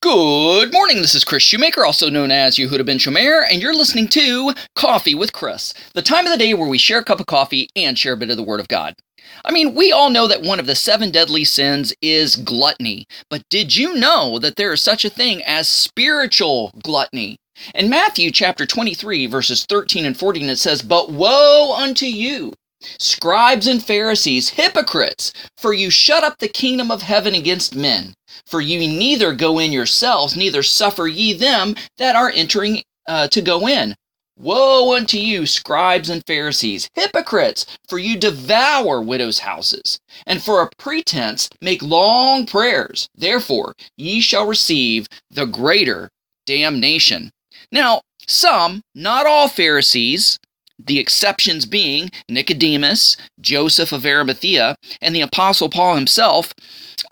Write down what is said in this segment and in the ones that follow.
Good morning, this is Kris Shoemaker, also known as Yehudah ben Shomeyr, and you're listening to Coffee with Kris, the time of the day where we share a cup of coffee and share a bit of the Word of God. I mean, we all know that one of the seven deadly sins is gluttony, but did you know that there is such a thing as spiritual gluttony? In Matthew chapter 23, verses 13 and 14, it says, But woe unto you! Scribes and Pharisees, hypocrites, for you shut up the kingdom of heaven against men. For ye neither go in yourselves, neither suffer ye them that are entering uh, to go in. Woe unto you, scribes and Pharisees, hypocrites, for you devour widows' houses, and for a pretense make long prayers. Therefore ye shall receive the greater damnation. Now, some, not all Pharisees, the exceptions being Nicodemus, Joseph of Arimathea, and the Apostle Paul himself,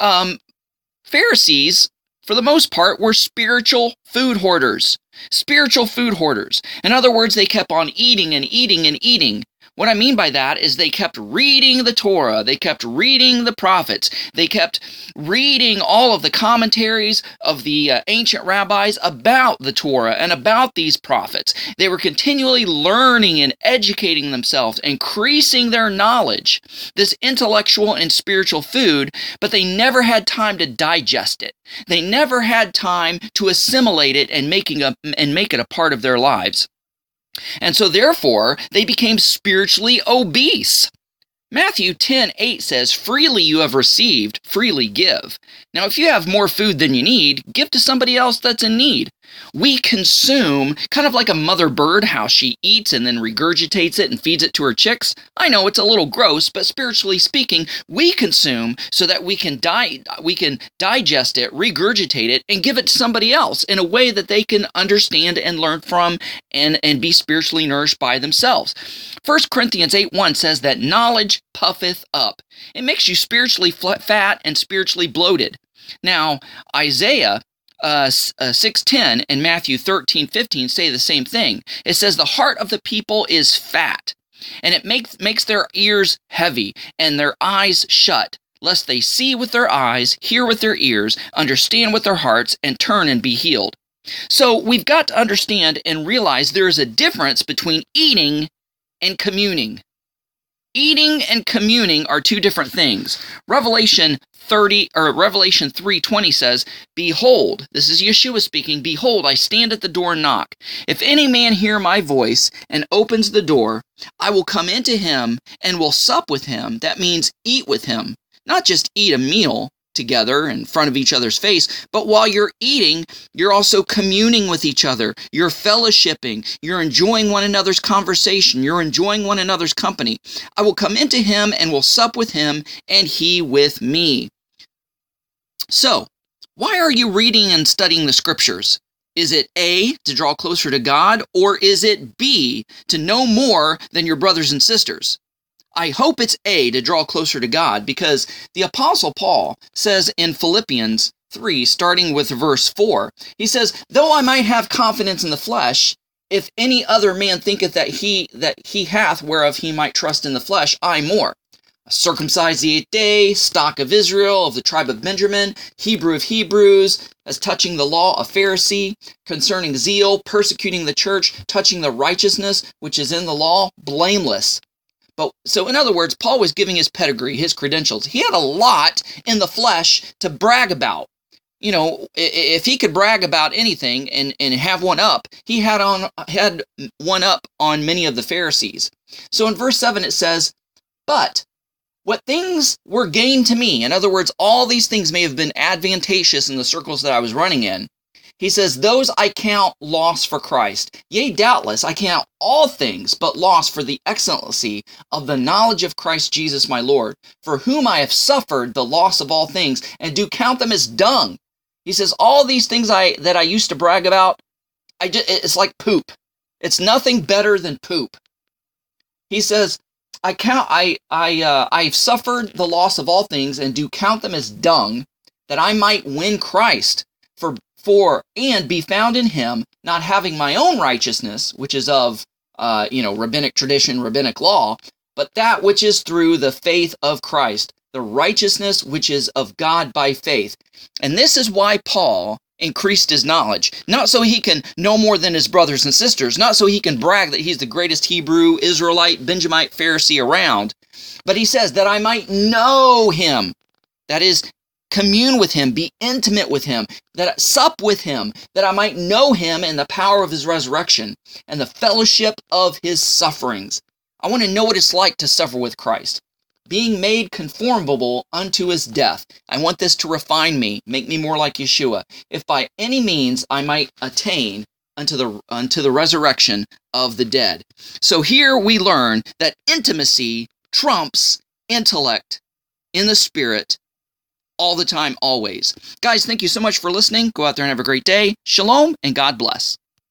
um, Pharisees, for the most part, were spiritual food hoarders. Spiritual food hoarders. In other words, they kept on eating and eating and eating. What I mean by that is they kept reading the Torah, they kept reading the prophets, they kept reading all of the commentaries of the uh, ancient rabbis about the Torah and about these prophets. They were continually learning and educating themselves, increasing their knowledge, this intellectual and spiritual food, but they never had time to digest it. They never had time to assimilate it and making a, and make it a part of their lives. And so, therefore, they became spiritually obese. Matthew 10 8 says, Freely you have received, freely give. Now, if you have more food than you need, give to somebody else that's in need. We consume kind of like a mother bird, how she eats and then regurgitates it and feeds it to her chicks. I know it's a little gross, but spiritually speaking, we consume so that we can di- we can digest it, regurgitate it, and give it to somebody else in a way that they can understand and learn from and, and be spiritually nourished by themselves. 1 Corinthians 8 1 says that knowledge puffeth up. It makes you spiritually fat and spiritually bloated. Now, Isaiah uh, uh, 6.10 and Matthew 13.15 say the same thing. It says the heart of the people is fat, and it makes, makes their ears heavy and their eyes shut, lest they see with their eyes, hear with their ears, understand with their hearts, and turn and be healed. So we've got to understand and realize there is a difference between eating and communing. Eating and communing are two different things. Revelation 30 or Revelation 3:20 says, "Behold, this is Yeshua speaking, behold, I stand at the door and knock. If any man hear my voice and opens the door, I will come into him and will sup with him." That means eat with him. Not just eat a meal, together in front of each other's face, but while you're eating, you're also communing with each other. You're fellowshipping. You're enjoying one another's conversation. You're enjoying one another's company. I will come into him and will sup with him, and he with me. So, why are you reading and studying the scriptures? Is it A, to draw closer to God, or is it B, to know more than your brothers and sisters? I hope it's A, to draw closer to God, because the Apostle Paul says in Philippians 3, starting with verse 4, he says, Though I might have confidence in the flesh, if any other man thinketh that he that he hath whereof he might trust in the flesh, I more. Circumcised the eighth day, stock of Israel, of the tribe of Benjamin, Hebrew of Hebrews, as touching the law, a Pharisee, concerning zeal, persecuting the church, touching the righteousness which is in the law, blameless. But so, in other words, Paul was giving his pedigree, his credentials. He had a lot in the flesh to brag about. You know, if he could brag about anything and, and have one up, he had on had one up on many of the Pharisees. So in verse 7 it says, But what things were gained to me, in other words, all these things may have been advantageous in the circles that I was running in, he says, Those I count loss for Christ. Yea, doubtless, I count all things but loss for the excellency of the knowledge of Christ Jesus my Lord, for whom I have suffered the loss of all things, and do count them as dung. He says, All these things I that I used to brag about, I just, it's like poop. It's nothing better than poop. He says, I count I I uh, I've suffered the loss of all things and do count them as dung that I might win Christ for and be found in him, not having my own righteousness, which is of uh, you know rabbinic tradition, rabbinic law, but that which is through the faith of Christ, the righteousness which is of God by faith. And this is why Paul increased his knowledge, not so he can know more than his brothers and sisters, not so he can brag that he's the greatest Hebrew, Israelite, Benjamite, Pharisee around, but he says that I might know him. That is, commune with him, be intimate with him, that sup with him, that I might know him and the power of his resurrection and the fellowship of his sufferings. I want to know what it's like to suffer with Christ being made conformable unto his death. I want this to refine me, make me more like Yeshua, if by any means I might attain unto the unto the resurrection of the dead. So here we learn that intimacy trumps intellect in the spirit all the time always. Guys, thank you so much for listening. Go out there and have a great day. Shalom and God bless.